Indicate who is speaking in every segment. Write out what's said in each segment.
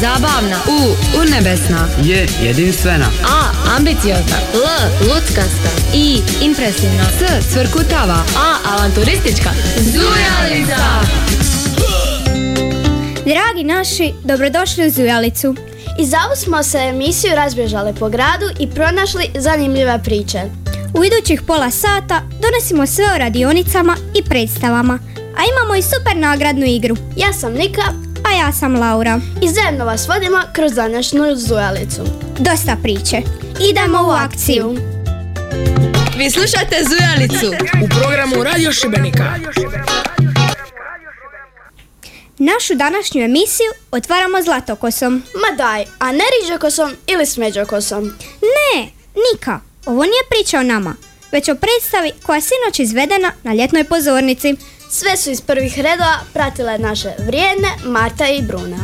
Speaker 1: Zabavna.
Speaker 2: U. Urnebesna.
Speaker 3: J. Jedinstvena.
Speaker 1: A. Ambiciozna. L. Luckasta. I. Impresivna.
Speaker 2: S. Cvrkutava.
Speaker 1: A. Avanturistička. Zujalica!
Speaker 4: Dragi naši, dobrodošli u Zujalicu.
Speaker 5: I za ovu smo se emisiju razbježali po gradu i pronašli zanimljive priče.
Speaker 4: U idućih pola sata donosimo sve o radionicama i predstavama, a imamo i super nagradnu igru.
Speaker 5: Ja sam Nika
Speaker 4: A ja sam Laura.
Speaker 5: i zajedno vas vodimo kroz današnju zujalicu.
Speaker 4: Dosta priče. Idemo u akciju.
Speaker 2: Vi slušate Zujalicu.
Speaker 6: u programu Radio Šibenika.
Speaker 4: Našu današnju emisiju otvaramo zlatokosom.
Speaker 5: Ma daj, a ne riđokosom ili smeđokosom.
Speaker 4: Ne, Nika, ovo nije priča o nama, već o predstavi koja je sinoć izvedena na ljetnoj pozornici.
Speaker 5: Sve su iz prvih redova pratile naše vrijedne Marta i Bruna.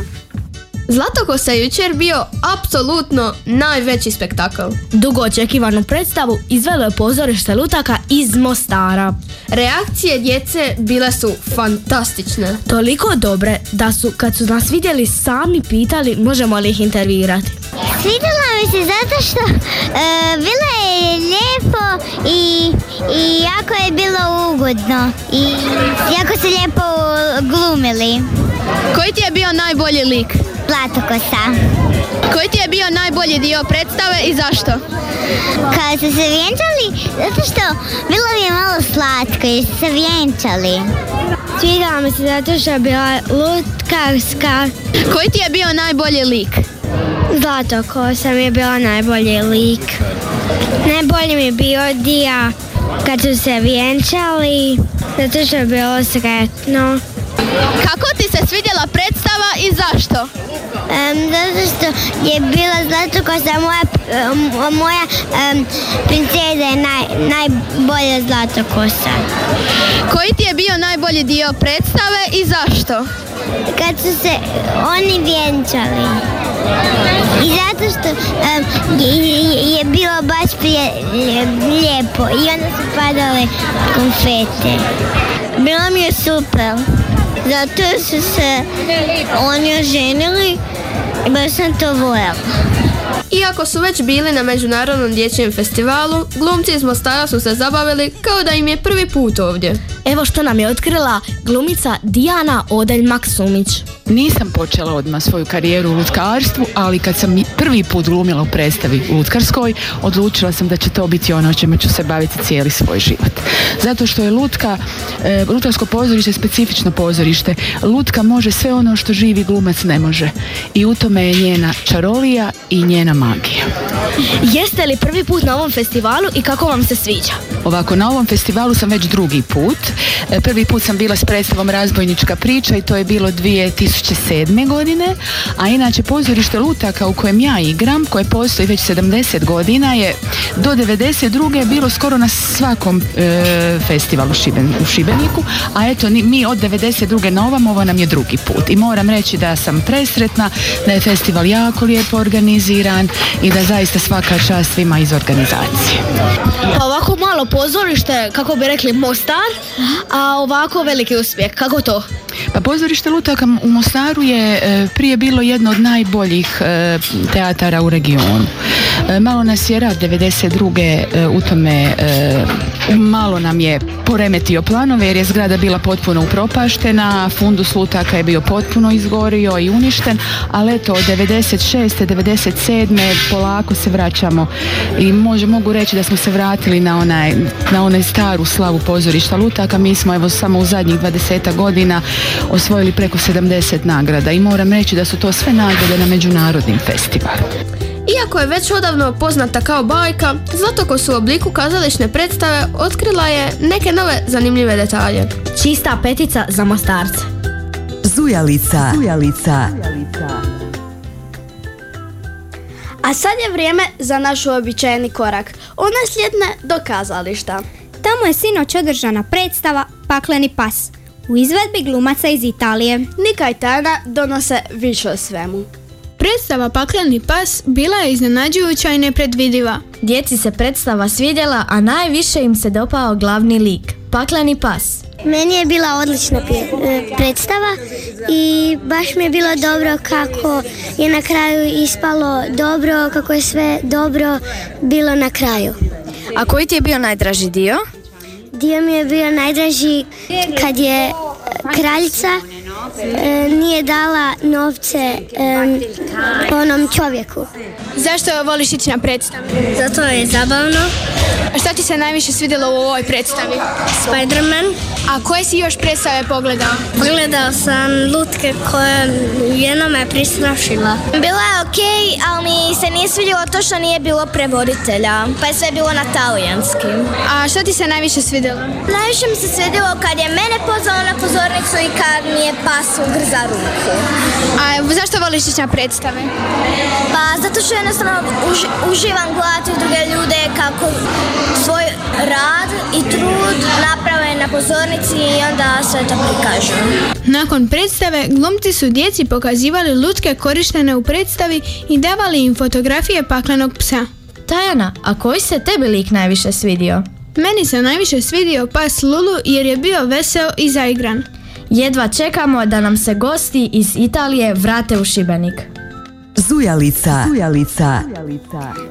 Speaker 7: Zlatokos je jučer bio apsolutno najveći spektakl.
Speaker 8: Dugo očekivanu predstavu izvelo je pozorište lutaka iz Mostara.
Speaker 7: Reakcije djece bile su fantastične.
Speaker 8: Toliko dobre da su kad su nas vidjeli sami pitali možemo li ih intervirati.
Speaker 9: Svidjela mi se zato što e, bilo je lijepo i, i jako je bilo ugodno i jako su lijepo glumili.
Speaker 7: Koji ti je bio najbolji lik?
Speaker 9: Platokosa.
Speaker 7: Koji ti je bio najbolji dio predstave i zašto?
Speaker 9: Kada su se vjenčali, zato što bilo mi je malo slatko jer su se vjenčali. Svidjela mi se zato što je bila lutkarska.
Speaker 7: Koji ti je bio najbolji lik?
Speaker 9: Zlatokosa mi je bila najbolji lik. Najbolji mi je bio dio kad su se vjenčali, zato što je bilo sretno.
Speaker 7: Kako ti se svidjela predstava i zašto?
Speaker 9: Em, zato što je bila zlatokosa moja, em, moja em, princeza je naj, najbolja zlatokosa.
Speaker 7: Koji ti je bio najbolji dio predstave i zašto?
Speaker 9: Kad su se oni vjenčali. I zato što je, je- je bilo baš prije, lijepo i onda su padale konfete. Bilo mi je super. Zato su se oni oženili i baš sam to voljela.
Speaker 7: Iako su već bili na Međunarodnom dječjem festivalu, glumci iz Mostara su se zabavili kao da im je prvi put ovdje.
Speaker 8: Evo što nam je otkrila glumica Dijana Odelj Maksumić.
Speaker 6: Nisam počela odmah svoju karijeru u lutkarstvu, ali kad sam prvi put glumila u predstavi u lutkarskoj, odlučila sam da će to biti ono čime ću se baviti cijeli svoj život. Zato što je lutka, e, lutkarsko pozorište je specifično pozorište. Lutka može sve ono što živi glumac ne može. I u tome je njena čarolija i njena magija.
Speaker 8: Jeste li prvi put na ovom festivalu i kako vam se sviđa?
Speaker 6: Ovako, na ovom festivalu sam već drugi put. E, Prvi put sam bila s predstavom Razbojnička priča i to je bilo 2007. godine, a inače pozorište Lutaka u kojem ja igram, koje postoji već 70 godina, je do 92. bilo skoro na svakom e, festivalu Šiben- u Šibeniku, a eto mi od 92. na ovam, ovo nam je drugi put. I moram reći da sam presretna, da je festival jako lijepo organiziran i da zaista svaka čast svima iz organizacije.
Speaker 8: Pa ovako malo pozorište, kako bi rekli Mostar, a ovako veliki uspjeh. Kako to?
Speaker 6: Pa pozorište Lutaka u Mostaru je e, prije bilo jedno od najboljih e, teatara u regionu. E, malo nas je rad 92. e, u tome malo nam je poremetio planove jer je zgrada bila potpuno upropaštena, fundus Lutaka je bio potpuno izgorio i uništen, ali eto od 96. 97. polako se vraćamo i može, mogu reći da smo se vratili na onaj, na onaj staru slavu pozorišta Lutaka. Mi smo evo samo u zadnjih 20 godina osvojili preko 70 nagrada i moram reći da su to sve nagrade na međunarodnim festivalima.
Speaker 7: Iako je već odavno poznata kao bajka, Zlatokos u obliku kazališne predstave otkrila je neke nove zanimljive detalje.
Speaker 8: Čista petica za Mostarce.
Speaker 2: Zujalica. Zujalica.
Speaker 5: A sad je vrijeme za naš uobičajeni korak. U nasljedne do kazališta.
Speaker 4: Tamo je sinoć održana predstava Pakleni pas u izvedbi glumaca iz Italije.
Speaker 5: Nika i Tana donose više o svemu.
Speaker 7: Predstava Pakleni pas bila je iznenađujuća i nepredvidiva.
Speaker 1: Djeci se predstava svidjela, a najviše im se dopao glavni lik, pakleni pas.
Speaker 9: Meni je bila odlična e, predstava i baš mi je bilo dobro kako je na kraju ispalo dobro, kako je sve dobro bilo na kraju.
Speaker 3: A koji ti je bio najdraži dio?
Speaker 9: Dio mi je bio najdraži kad je kraljica e, nije dala novce e, onom čovjeku.
Speaker 10: Zašto voliš ići na predstavu?
Speaker 9: Zato je zabavno.
Speaker 10: A šta ti se najviše svidjelo u ovoj predstavi?
Speaker 9: Spiderman.
Speaker 10: A koje si još predstave pogledao?
Speaker 9: Pogledao sam lutke koja jedna me pristrašila.
Speaker 8: Bila je ok, ali mi se nije svidjelo to što nije bilo prevoditelja, pa je sve bilo na talijanski.
Speaker 10: A što ti se najviše svidjelo?
Speaker 8: Najviše mi se svidjelo kad je mene pozvao na pozornicu i kad mi je pas ugrza ruku.
Speaker 10: A zašto voliš ići na predstave?
Speaker 8: Pa zato što jednostavno uživam gledati druge ljude kako svoj rad i trud naprave na pozornici i onda sve to prikažu.
Speaker 10: Nakon predstave glumci su djeci pokazivali lutke korištene u predstavi i davali im fotografije paklenog psa.
Speaker 3: Tajana, a koji se tebi lik najviše svidio?
Speaker 10: Meni se najviše svidio pas Lulu jer je bio veseo i zaigran.
Speaker 3: Jedva čekamo da nam se gosti iz Italije vrate u Šibenik.
Speaker 2: Zujalica. Zujalica.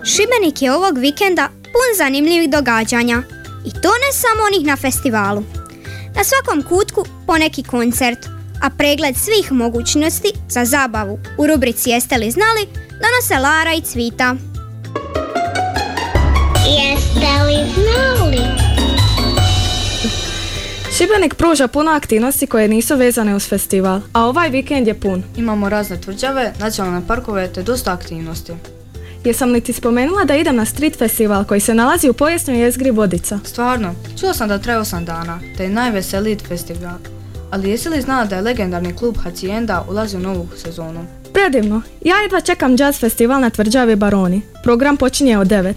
Speaker 4: Šibenik je ovog vikenda pun zanimljivih događanja. I to ne samo onih na festivalu. Na svakom kutku poneki koncert, a pregled svih mogućnosti za zabavu u rubrici Jeste li znali donose Lara i Cvita.
Speaker 9: Jeste li znali?
Speaker 11: Šibenik pruža puno aktivnosti koje nisu vezane uz festival, a ovaj vikend je pun.
Speaker 12: Imamo razne tvrđave, nacionalne parkove te dosta aktivnosti.
Speaker 11: Jesam li ti spomenula da idem na street festival koji se nalazi u povijesnoj jezgri Vodica?
Speaker 12: Stvarno, čuo sam da traje 8 dana, te je najveseliji festival. Ali jesi li znala da je legendarni klub Hacienda ulazi u novu sezonu?
Speaker 11: Predivno. Ja jedva čekam jazz festival na tvrđavi Baroni. Program počinje od 9.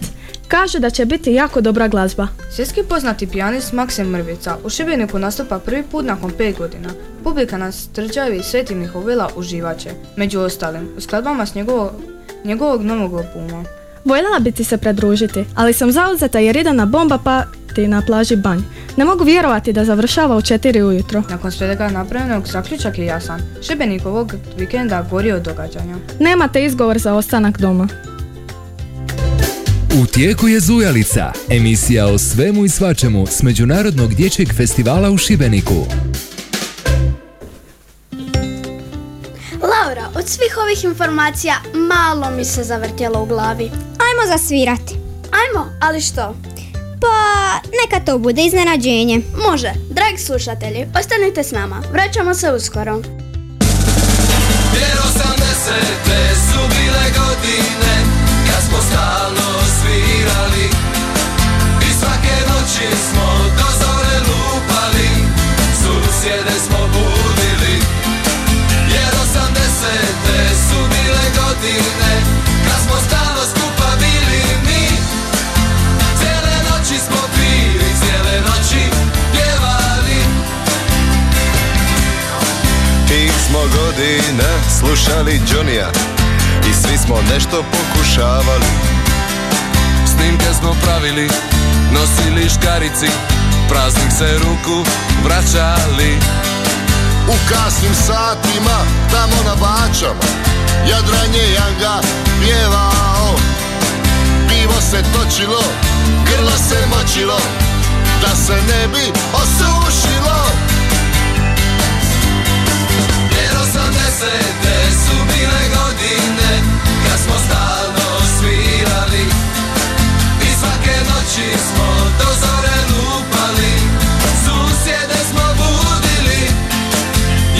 Speaker 11: Kaže da će biti jako dobra glazba.
Speaker 12: Svjetski poznati pijanist Maksim Mrvica u Šibeniku nastupa prvi put nakon 5 godina. Publika na tvrđavi Sveti Mihovila uživaće, među ostalim, u skladbama s njegovog, njegovog novog albuma.
Speaker 11: Voljela bi ti se predružiti, ali sam zauzeta jer ide na bomba pa ti na plaži Banj. Ne mogu vjerovati da završava u 4 ujutro.
Speaker 12: Nakon svega napravljenog zaključak je jasan. Šibenik ovog vikenda gori od događanja.
Speaker 11: Nemate izgovor za ostanak doma.
Speaker 13: U tijeku je Zujalica, emisija o svemu i svačemu s Međunarodnog dječjeg festivala u Šibeniku.
Speaker 5: Laura, od svih ovih informacija malo mi se zavrtjelo u glavi.
Speaker 4: Ajmo zasvirati.
Speaker 5: Ajmo, ali što?
Speaker 4: Pa, neka to bude iznenađenje.
Speaker 5: Može, dragi slušatelji, ostanite s nama. Vraćamo se uskoro.
Speaker 14: Jer osamdesete su bile godine Kad smo stalno noći smo do zore lupali Susjede smo budili. Jer osamdesete su bile godine Kad smo stalno skupa bili mi. Cijele noći smo pili, cijele noći pjevali.
Speaker 15: Tih smo godina slušali Johnnyja I svi smo nešto pokušavali.
Speaker 14: Snimke smo pravili, nosili škarici Praznik se ruku vraćali.
Speaker 15: U kasnim satima, tamo na bačama Jadranje Janga pjevao. Pivo se točilo, grlo se močilo Da se ne bi osušilo.
Speaker 14: Jer osamdesete su bile godine Kad smo stalno noći smo do zore lupali Susjede smo budili.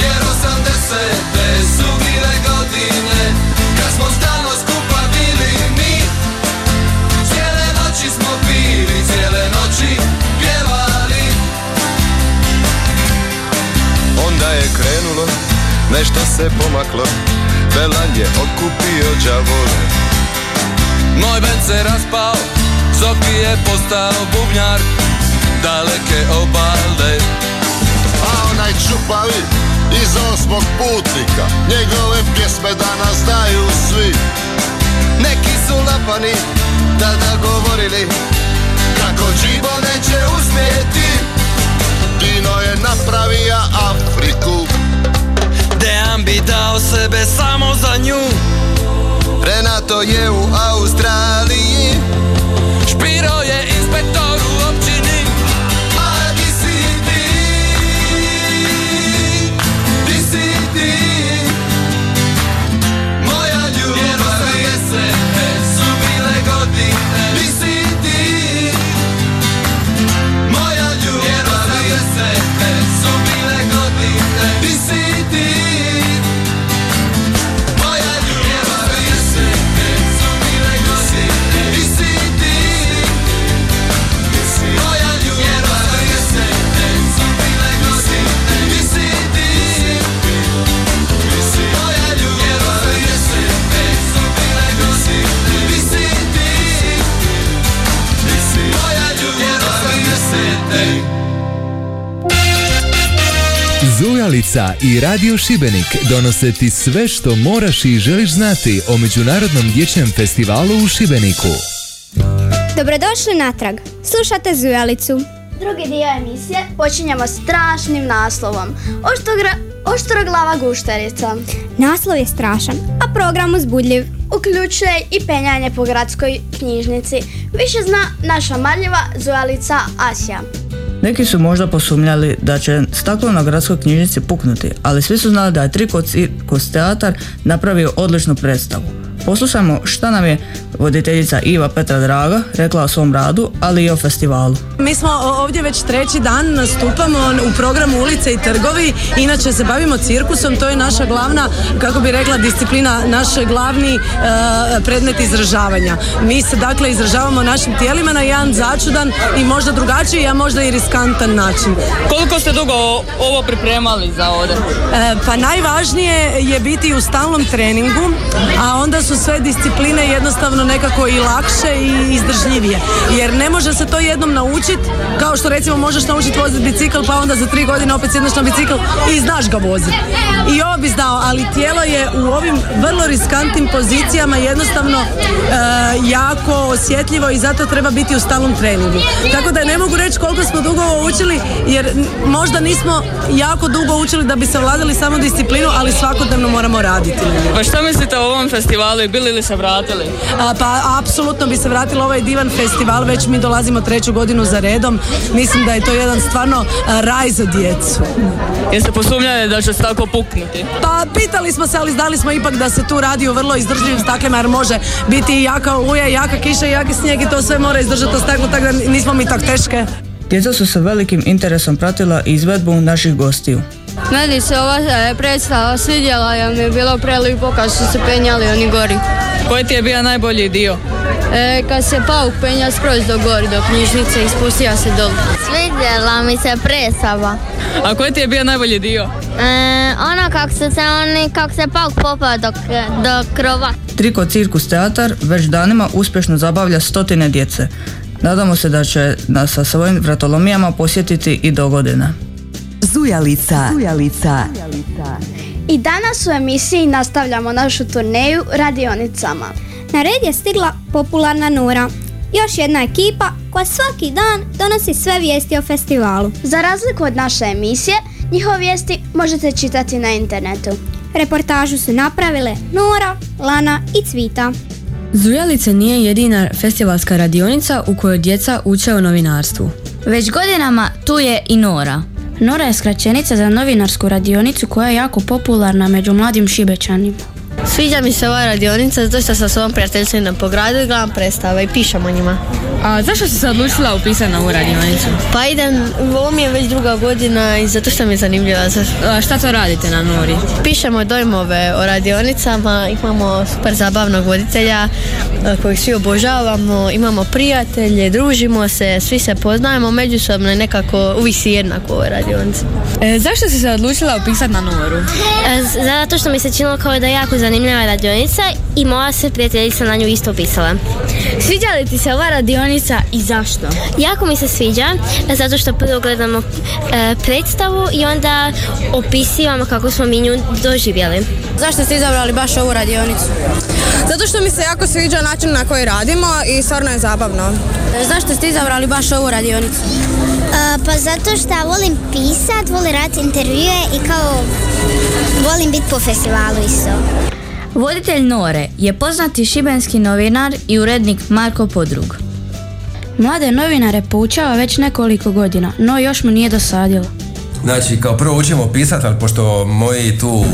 Speaker 14: Jer osamdesete su bile godine Kad smo stalno skupa bili mi. Cijele noći smo pili, cijele noći pjevali.
Speaker 15: Onda je krenulo, nešto se pomaklo Belan je okupio đavole.
Speaker 14: Moj bend se raspao, Zoki je postao bubnjar Daleke obale.
Speaker 15: A onaj čupavi iz osmog putnika Njegove pjesme danas znaju svi.
Speaker 14: Neki su lapani, tada govorili Kako džibo neće uspjeti.
Speaker 15: Kino je napravija Afriku
Speaker 14: Dejan bi dao sebe samo za nju.
Speaker 16: Renato je u Australiji respiro y
Speaker 13: inspector I Radio Šibenik donose ti sve što moraš i želiš znati o Međunarodnom dječjem festivalu u Šibeniku.
Speaker 4: Dobrodošli natrag. Slušate Zujalicu.
Speaker 5: Drugi dio emisije počinjemo strašnim naslovom. Oštogra, oštroglava gušterica.
Speaker 4: Naslov je strašan, a program uzbudljiv.
Speaker 5: Uključuje i penjanje po gradskoj knjižnici. Više zna naša marljiva Zujalica Asja.
Speaker 17: Neki su možda posumnjali da će staklo na gradskoj knjižnici puknuti, ali svi su znali da je Triko Cirkus teatar napravio odličnu predstavu. Poslušajmo šta nam je voditeljica Iva Petra Draga rekla o svom radu, ali i o festivalu.
Speaker 18: Mi smo ovdje već treći dan nastupamo u programu Ulice i trgovi. Inače se bavimo cirkusom, to je naša glavna, kako bi rekla, disciplina, naš glavni e, predmet izražavanja. Mi se dakle izražavamo našim tijelima na jedan začudan i možda drugačiji, a možda i riskantan način.
Speaker 19: Koliko ste dugo ovo pripremali za ovdje?
Speaker 18: E, pa najvažnije je biti u stalnom treningu, a onda su sve discipline jednostavno nekako i lakše i izdržljivije. Jer ne može se to jednom naučiti, kao što recimo možeš naučiti voziti bicikl, pa onda za tri godine opet sjedneš na bicikl i znaš ga voziti. I ovo bi znao, ali tijelo je u ovim vrlo riskantnim pozicijama jednostavno e, jako osjetljivo i zato treba biti u stalnom treningu. Tako da ne mogu reći koliko smo dugo ovo učili, jer možda nismo jako dugo učili da bi se vladali samo disciplinu, ali svakodnevno moramo raditi.
Speaker 19: Pa što mislite o ovom festivalu bili li se vratili?
Speaker 18: A, pa apsolutno bi se vratila ovaj divan festival, već mi dolazimo treću godinu za redom. Mislim da je to jedan stvarno a, raj za djecu.
Speaker 19: Jeste posumnjali da će staklo puknuti?
Speaker 18: Pa pitali smo se, ali znali smo ipak da se tu radi o vrlo izdržljivim staklima jer može biti i jaka oluja, i jaka kiša, i jaki snijeg i to sve mora izdržati to staklo, tako da nismo mi tak teške.
Speaker 17: Djeca su sa velikim interesom pratila izvedbu naših gostiju.
Speaker 20: Meni se ova e, predstava svidjela jer mi je bilo prelipo kad su se penjali oni gori.
Speaker 19: Koji ti je bio najbolji dio?
Speaker 20: E, kad se pauk penja skroz do gori, do knjižnice i spustija se dolu.
Speaker 21: Svidjela mi se predstava.
Speaker 19: A koji ti je bio najbolji dio?
Speaker 21: E, ono kako se, se oni, kako se pauk popao do, do krova.
Speaker 17: Triko Cirkus teatar već danima uspješno zabavlja stotine djece. Nadamo se da će nas sa svojim vratolomijama posjetiti i do godine.
Speaker 2: Zujalica. Zujalica.
Speaker 5: I danas u emisiji nastavljamo našu turneju radionicama.
Speaker 4: Na red je stigla popularna Nura. Još jedna ekipa koja svaki dan donosi sve vijesti o festivalu.
Speaker 5: Za razliku od naše emisije, njihove vijesti možete čitati na internetu.
Speaker 4: Reportažu su napravile Nora, Lana i Cvita.
Speaker 22: Zujalica nije jedina festivalska radionica u kojoj djeca uče o novinarstvu.
Speaker 23: Već godinama tu je i Nora. Nora je skraćenica za novinarsku radionicu koja je jako popularna među mladim šibečanima.
Speaker 20: Sviđa mi se ova radionica zato što sa svojom prijateljstvenom po gradu i gledam predstave i pišem o njima.
Speaker 22: A zašto si se odlučila upisati na ovu radionicu?
Speaker 20: Pa idem, ovo mi je već druga godina i zato što mi je zanimljiva.
Speaker 22: A šta to radite na Nori?
Speaker 20: Pišemo dojmove o radionicama, imamo super zabavnog voditelja e, kojeg svi obožavamo, imamo prijatelje, družimo se, svi se poznajemo međusobno i nekako uvijek si jednako u ovoj radionici.
Speaker 22: E, zašto si se odlučila upisati na Noru?
Speaker 21: E, Zato što mi se činilo kao da je jako zanimljiva radionica i moja se prijateljica na nju isto upisala.
Speaker 23: Sviđa li ti se ova radionica i zašto?
Speaker 21: Jako mi se sviđa, zato što prvo gledamo e, predstavu i onda opisivamo kako smo mi nju doživjeli.
Speaker 24: Zašto ste izabrali baš ovu radionicu? Zato što mi se jako sviđa način na koji radimo i stvarno je zabavno. Zašto ste izabrali baš ovu radionicu?
Speaker 9: pa zato što volim pisat, volim raditi intervjue i kao volim biti po festivalu isto.
Speaker 23: Voditelj Nore je poznati šibenski novinar i urednik Marko Podrug. Mlade novinare poučava već nekoliko godina, no još mu nije dosadilo.
Speaker 25: Znači, kao prvo učimo pisati, ali pošto moji tu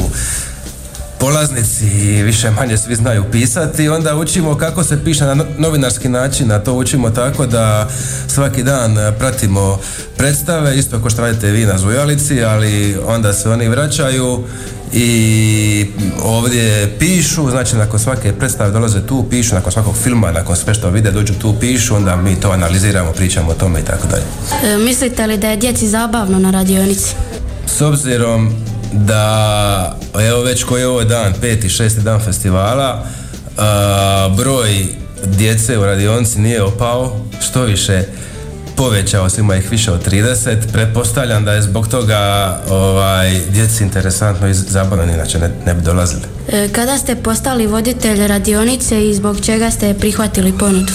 Speaker 25: polaznici više manje svi znaju pisati, onda učimo kako se piše na no- novinarski način, a to učimo tako da svaki dan pratimo predstave, isto kao što radite vi na Zujalici, ali onda se oni vraćaju i ovdje pišu, znači nakon svake predstave dolaze tu, pišu, nakon svakog filma, nakon sve što vide dođu tu, pišu, onda mi to analiziramo, pričamo o tome i tako dalje.
Speaker 23: E, mislite li da je djeci zabavno na radionici?
Speaker 25: S obzirom da evo već koji je ovo dan, peti, šesti dan festivala, a, broj djece u radionici nije opao, što više povećao se, ima ih više od 30, pretpostavljam da je zbog toga ovaj, djeci interesantno i zabavno, inače ne, ne bi dolazili.
Speaker 23: E, kada ste postali voditelj radionice i zbog čega ste prihvatili ponudu?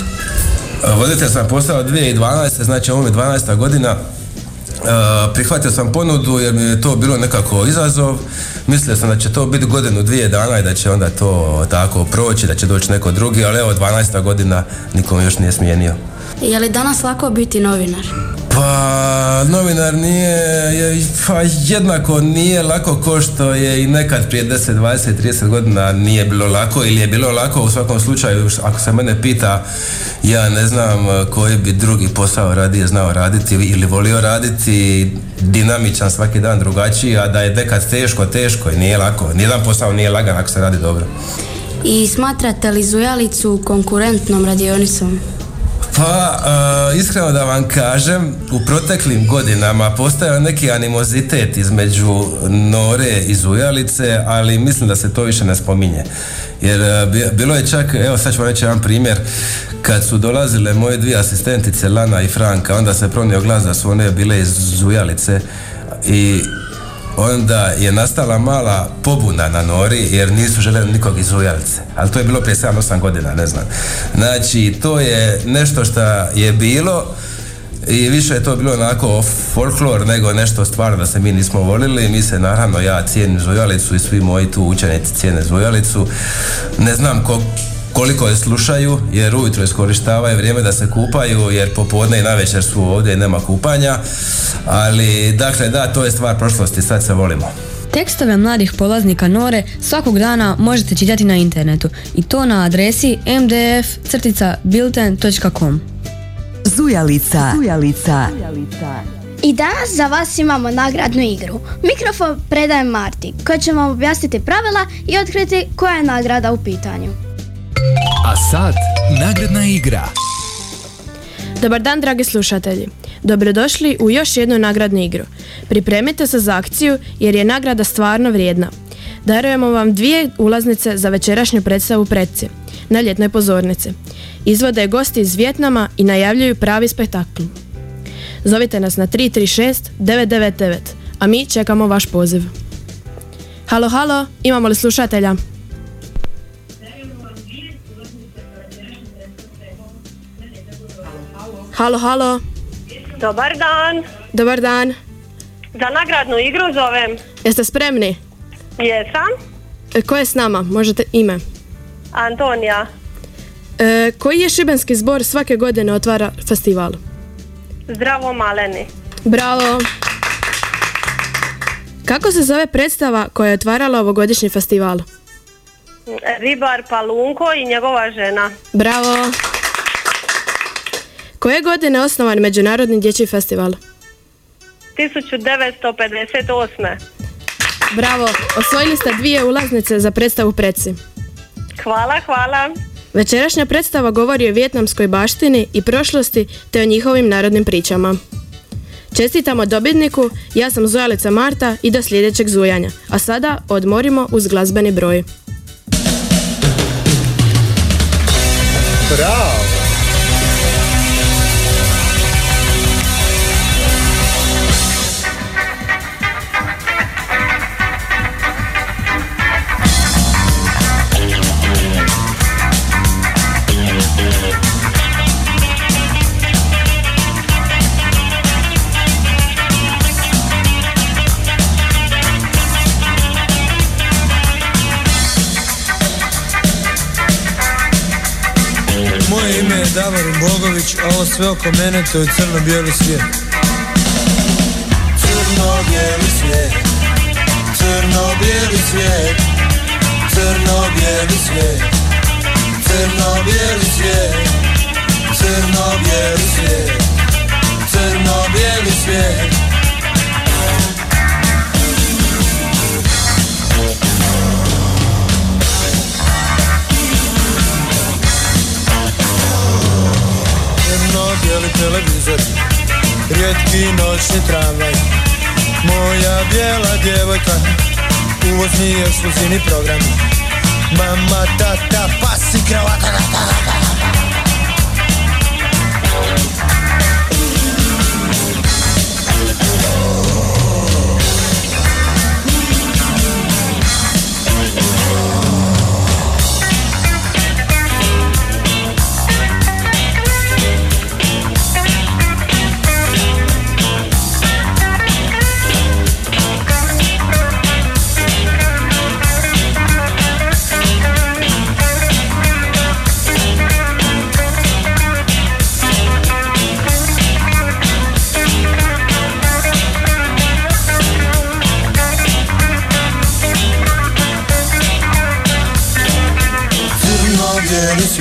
Speaker 25: Voditelj sam postao 2012. znači ovo je 12. godina. E, prihvatio sam ponudu jer mi je to bilo nekako izazov. Mislio sam da će to biti godinu, dvije dana i da će onda to tako proći, da će doći neko drugi, ali evo 12. godina nikom još nije smijenio.
Speaker 23: Je li danas lako biti novinar?
Speaker 25: Pa novinar nije, je, pa jednako nije lako ko što je i nekad prije 10, 20, 30 godina nije bilo lako ili je bilo lako u svakom slučaju, ako se mene pita ja ne znam eh, koji bi drugi posao radije znao raditi ili volio raditi dinamičan svaki dan drugačiji, a da je nekad teško, teško i nije lako. Nijedan posao nije lagan ako se radi dobro.
Speaker 23: I smatrate li Zujalicu konkurentnom radionicom?
Speaker 25: Pa, e, iskreno da vam kažem, u proteklim godinama postojao neki animozitet između Nore i Zujalice, ali mislim da se to više ne spominje. Jer bi- bilo je čak, evo sad ću vam reći jedan primjer, kad su dolazile moje dvije asistentice, Lana i Franka, onda se pronio glas da su one bile iz Zujalice i onda je nastala mala pobuna na Nori jer nisu željeli nikog iz Ujalice. Ali to je bilo prije 7-8 godina, ne znam. Znači, to je nešto što je bilo i više je to bilo onako folklor nego nešto stvarno da se mi nismo volili. Mi se naravno, ja cijenim Zujalicu i svi moji tu učenici cijene Zujalicu. Ne znam ko, koliko je slušaju jer ujutro iskorištavaju vrijeme da se kupaju jer popodne i navečer su ovdje i nema kupanja ali dakle da to je stvar prošlosti sad se volimo
Speaker 22: Tekstove mladih polaznika Nore svakog dana možete čitati na internetu i to na adresi mdf-bilten.com.
Speaker 2: Zujalica. Zujalica.
Speaker 5: I danas za vas imamo nagradnu igru. Mikrofon predajem Marti, koja će vam objasniti pravila i otkriti koja je nagrada u pitanju.
Speaker 13: A sad, nagradna igra.
Speaker 26: Dobar dan, dragi slušatelji. Dobrodošli u još jednu nagradnu igru. Pripremite se za akciju jer je nagrada stvarno vrijedna. Darujemo vam dvije ulaznice za večerašnju predstavu Predci na ljetnoj pozornici. Izvode gosti iz Vjetnama i najavljuju pravi spektakl. Zovite nas na 336 999, a mi čekamo vaš poziv. Halo, halo, imamo li slušatelja? Halo, halo.
Speaker 27: Dobar dan.
Speaker 26: Dobar dan.
Speaker 27: Za nagradnu igru zovem.
Speaker 26: Jeste spremni?
Speaker 27: Jesam.
Speaker 26: E, ko je s nama? Možete ime.
Speaker 27: Antonija.
Speaker 26: E, koji je šibenski zbor svake godine otvara festival?
Speaker 27: Zdravo maleni.
Speaker 26: Bravo! Kako se zove predstava koja je otvarala ovogodišnji festival?
Speaker 27: Ribar Palunko i njegova žena.
Speaker 26: Bravo! Koje godine je osnovan Međunarodni dječji festival?
Speaker 27: 1958.
Speaker 26: Bravo! Osvojili ste dvije ulaznice za predstavu Preci.
Speaker 27: Hvala, hvala.
Speaker 26: Večerašnja predstava govori o vjetnamskoj baštini i prošlosti te o njihovim narodnim pričama. Čestitamo dobitniku, ja sam Zujalica Marta i do sljedećeg zujanja. A sada odmorimo uz glazbeni broj.
Speaker 15: Bravo!
Speaker 28: Ovo sve oko mene to je crno-bijeli svijet.
Speaker 16: Crno-bijeli svijet. Crno-bijeli svijet. Crno-bijeli svijet. Crno-bijeli svijet. Crno-bijeli svijet
Speaker 28: Rijetki noćni tramvaj. Moja bijela djevojka Uvozni ekskluzivni program. Mama, tata, pasi, kravata,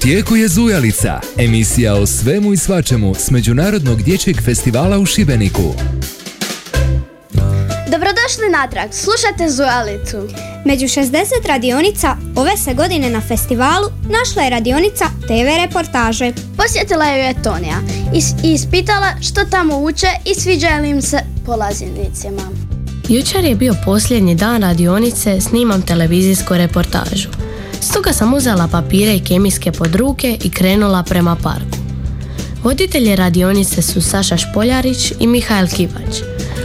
Speaker 13: tijeku je Zujalica, emisija o svemu i svačemu s Međunarodnog dječjeg festivala u Šibeniku.
Speaker 5: Dobrodošli natrag, slušate Zujalicu.
Speaker 4: Među 60 radionica ove se godine na festivalu našla je radionica TV reportaže.
Speaker 5: Posjetila ju je Tonija i ispitala što tamo uče i sviđa li im se polaznicima.
Speaker 22: Jučer je bio posljednji dan radionice, snimam televizijsku reportažu. Stoga sam uzela papire i kemijske pod ruke i krenula prema parku. Voditelji radionice su Saša Špoljarić i Mihael Kivać,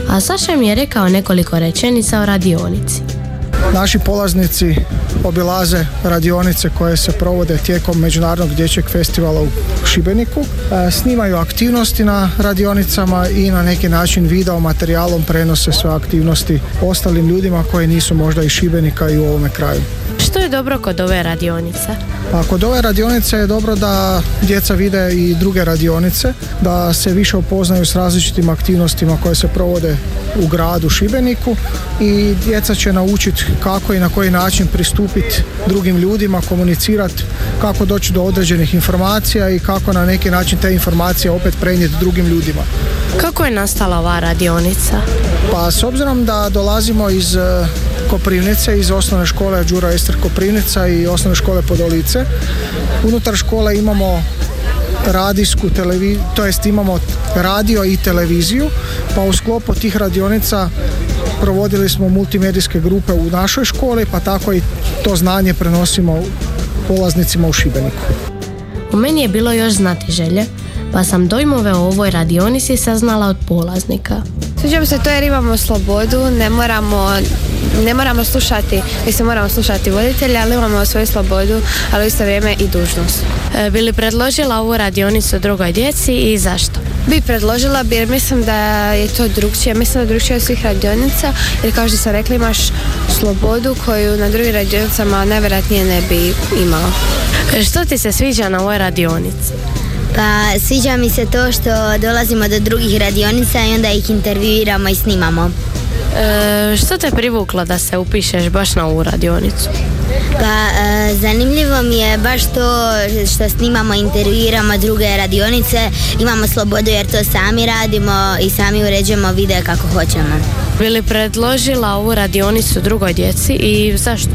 Speaker 22: a Saša mi je rekao nekoliko rečenica o radionici.
Speaker 29: Naši polaznici obilaze radionice koje se provode tijekom Međunarodnog dječjeg festivala u Šibeniku. E, Snimaju aktivnosti na radionicama i na neki način video materijalom prenose sve aktivnosti ostalim ljudima koji nisu možda iz Šibenika i u ovome kraju.
Speaker 22: Što je dobro kod ove radionice?
Speaker 29: Pa kod ove radionice je dobro da djeca vide i druge radionice, da se više upoznaju s različitim aktivnostima koje se provode u gradu Šibeniku i djeca će naučiti kako i na koji način pristupiti drugim ljudima, komunicirati, kako doći do određenih informacija i kako na neki način te informacije opet prenijeti drugim ljudima.
Speaker 22: Kako je nastala ova radionica?
Speaker 29: Pa s obzirom da dolazimo iz e, Koprivnice, iz osnovne škole Đuro Ester Koprivnica i osnovne škole Podolice, unutar škole imamo radijsku televiziju, to jest imamo radio i televiziju, pa u sklopu tih radionica provodili smo multimedijske grupe u našoj školi, pa tako i to znanje prenosimo polaznicima u Šibeniku.
Speaker 22: U meni je bilo još znati želje, pa sam dojmove o ovoj radionici saznala od polaznika.
Speaker 30: Sviđa mi se to jer imamo slobodu, ne moramo, ne moramo slušati, mislim moramo slušati voditelja, ali imamo svoju slobodu, ali u isto vrijeme i dužnost.
Speaker 22: E, bi li predložila ovu radionicu drugoj djeci i zašto?
Speaker 30: Bi predložila bi jer mislim da je to drugčije, mislim da je drugčije od svih radionica jer kao što sam rekla imaš slobodu koju na drugim radionicama najvjerojatnije ne bi imao.
Speaker 22: E, Što ti se sviđa na ovoj radionici?
Speaker 9: Pa sviđa mi se to što dolazimo do drugih radionica i onda ih intervjuiramo i snimamo.
Speaker 22: E, što te privuklo da se upišeš baš na ovu radionicu?
Speaker 31: Pa e, zanimljivo mi je baš to što snimamo, intervjuiramo druge radionice, imamo slobodu jer to sami radimo i sami uređujemo video kako hoćemo.
Speaker 22: Bi li predložila ovu radionicu drugoj djeci i zašto?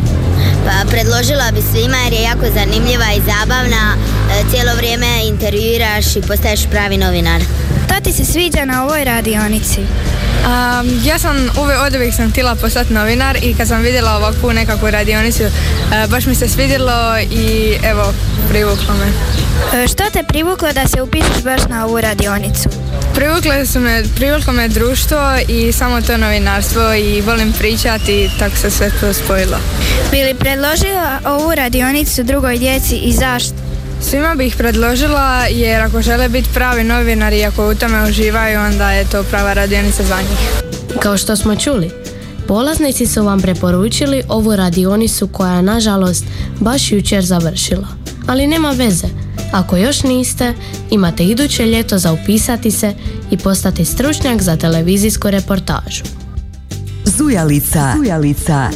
Speaker 31: Pa predložila bi svima jer je jako zanimljiva i zabavna, e, cijelo vrijeme intervjuiraš i postaješ pravi novinar.
Speaker 32: Šta ti se sviđa na ovoj radionici?
Speaker 33: ja sam uvijek od uvijek sam htjela postati novinar i kad sam vidjela ovakvu nekakvu radionicu e, baš mi se svidjelo i evo privuklo me.
Speaker 32: E, Što te privuklo da se upišeš baš na ovu radionicu?
Speaker 33: Privuklo, su me, privuklo me društvo i samo to novinarstvo i volim pričati i tako se sve to spojilo.
Speaker 32: Bi li predložila ovu radionicu drugoj djeci i zašto?
Speaker 33: Svima bih predložila jer ako žele biti pravi novinari i ako u tome uživaju onda je to prava radionica za njih.
Speaker 22: Kao što smo čuli, polaznici su vam preporučili ovu radionicu koja je nažalost baš jučer završila. Ali nema veze, ako još niste, imate iduće ljeto za upisati se i postati stručnjak za televizijsku reportažu.
Speaker 2: Zujalica. Zujalica.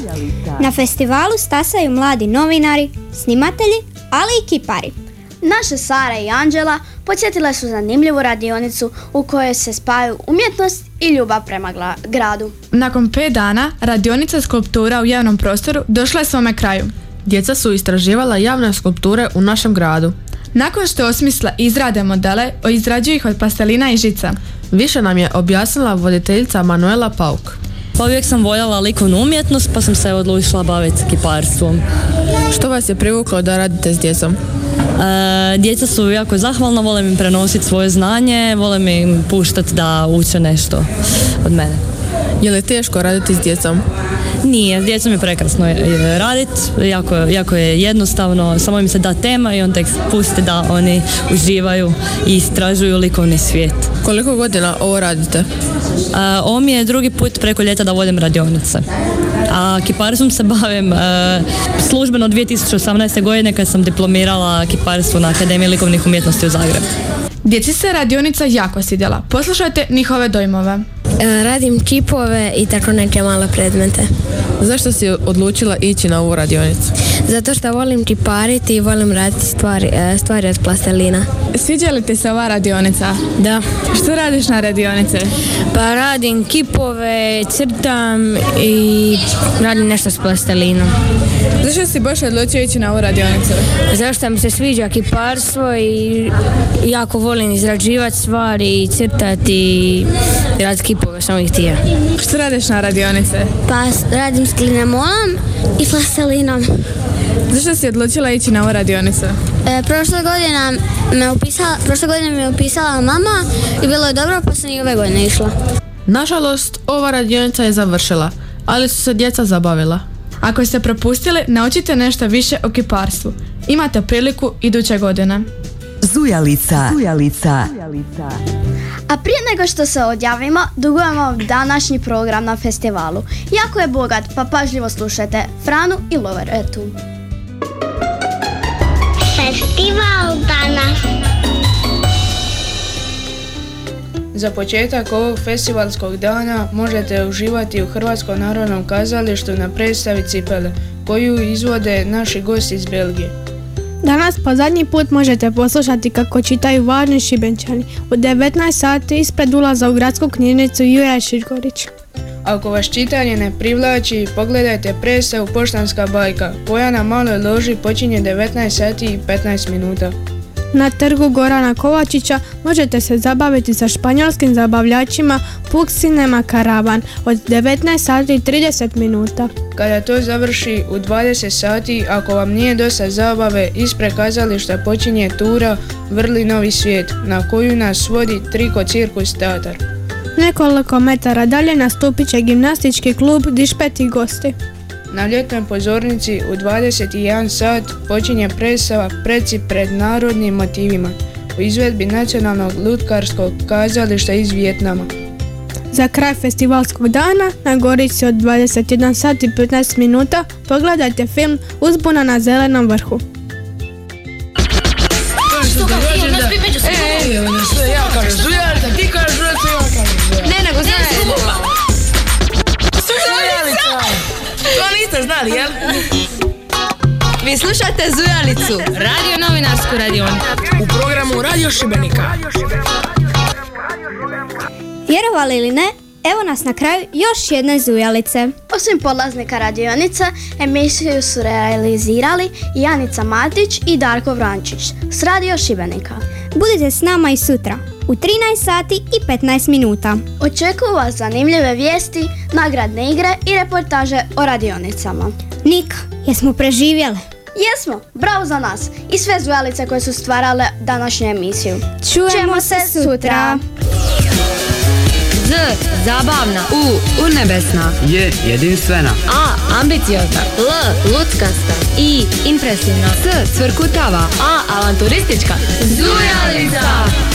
Speaker 4: Na festivalu stasaju mladi novinari, snimatelji, ali i kipari.
Speaker 5: Naše Sara i Anđela podsjetile su zanimljivu radionicu u kojoj se spaju umjetnost i ljubav prema gla- gradu.
Speaker 10: Nakon pet dana, radionica skulptura u javnom prostoru došla je svome kraju.
Speaker 34: Djeca su istraživala javne skulpture u našem gradu.
Speaker 10: Nakon što osmisla i izrade modele, izrađuju ih od pastelina i žica.
Speaker 34: Više nam je objasnila voditeljica Manuela Pauk.
Speaker 35: Pa uvijek sam voljela likovnu umjetnost pa sam se odlučila baviti kiparstvom.
Speaker 34: Što vas je privuklo da radite s djecom?
Speaker 35: E, djeca su jako zahvalna, volim im prenositi svoje znanje, volim im puštati da uče nešto od mene.
Speaker 34: Je li teško raditi s djecom?
Speaker 35: Nije, s djecom je prekrasno raditi, jako, jako je jednostavno, samo im se da tema i onda ih pusti da oni uživaju i istražuju likovni svijet.
Speaker 34: Koliko godina ovo radite?
Speaker 35: E, ovo mi je drugi put preko ljeta da vodim radionice. A kiparstvom se bavim e, službeno 2018. godine kad sam diplomirala kiparstvo na Akademiji likovnih umjetnosti u Zagrebu.
Speaker 10: Djeci se radionica jako svidjela. Poslušajte njihove dojmove.
Speaker 36: E, Radim čipove i tako neke male predmete.
Speaker 34: Zašto si odlučila ići na ovu radionicu?
Speaker 36: Zato što volim čipariti i volim raditi stvari, e, stvari od plastelina.
Speaker 10: Sviđa li ti se ova radionica?
Speaker 36: Da.
Speaker 10: Što radiš na radionice?
Speaker 36: Pa radim kipove, crtam i radim nešto s plastelinom.
Speaker 10: Zašto si baš odlučio ići na ovu radionicu?
Speaker 36: Zašto mi se sviđa kiparstvo i jako volim izrađivati stvari i crtati i raditi kipove, sam ih htio.
Speaker 10: Što radiš na radionice?
Speaker 36: Pa radim s klinemolom i plastelinom.
Speaker 10: Zašto si odlučila ići na ovu radionicu?
Speaker 36: E, prošle godine me upisala, prošle godine me upisala mama i bilo je dobro pa sam i ove godine išla.
Speaker 34: Nažalost, ova radionica je završila, ali su se djeca zabavila.
Speaker 10: Ako ste propustili, naučite nešto više o kiparstvu. Imate priliku iduće godine.
Speaker 2: Zujalica. Zujalica.
Speaker 5: A prije nego što se odjavimo, dugujemo današnji program na festivalu. Jako je bogat, pa pažljivo slušajte Franu i Loveretu.
Speaker 31: Festival danas.
Speaker 37: Za početak ovog festivalskog dana možete uživati u Hrvatskom narodnom kazalištu na predstavi Cipele, koju izvode naši gosti iz Belgije.
Speaker 38: Danas po zadnji put možete poslušati kako čitaju važni šibenčani u 19 sati ispred ulaza u gradsku knjižnicu Juraj Šišgorić.
Speaker 37: Ako vas čitanje ne privlači, pogledajte predstavu Poštanska bajka, koja na maloj loži počinje 19 sati i 15 minuta.
Speaker 38: Na trgu Gorana Kovačića možete se zabaviti sa španjolskim zabavljačima Puk Cinema Karavan od 19 sati i 30 minuta.
Speaker 37: Kada to završi u 20 sati, ako vam nije dosta zabave, ispred kazališta počinje tura Vrli novi svijet, na koju nas vodi Triko Cirkus Teatar.
Speaker 38: Nekoliko metara dalje nastupit će gimnastički klub Dišpet i gosti.
Speaker 37: Na ljetnoj pozornici u 21 sat počinje predstava Preci pred narodnim motivima u izvedbi nacionalnog lutkarskog kazališta iz Vijetnama.
Speaker 38: Za kraj festivalskog dana na Gorici od 21 sat i 15 minuta pogledajte film Uzbuna na zelenom vrhu.
Speaker 36: Slušate Zujalicu, radio novinarsku radionicu.
Speaker 39: U programu Radio Šibenika.
Speaker 4: Vjerovali ili ne, evo nas na kraju još jedne zujalice.
Speaker 5: Osim polaznika radionice, emisiju su realizirali Janica Matić i Darko Vrančić s Radio Šibenika.
Speaker 4: Budite s nama i sutra u 13 sati i 15 minuta.
Speaker 5: Očekuju vas zanimljive vijesti, nagradne igre i reportaže o radionicama.
Speaker 4: Nika, jesmo preživjeli?
Speaker 5: Jesmo, bravo za nas i sve zujalice koje su stvarale današnju emisiju.
Speaker 4: Čujemo se sutra.
Speaker 36: Z, zabavna. U, urnebesna.
Speaker 40: J. Jedinstvena.
Speaker 36: A, ambiciozna. L, luckasta. I, impresivna. S, cvrkutava. A, avanturistička. Zujalica!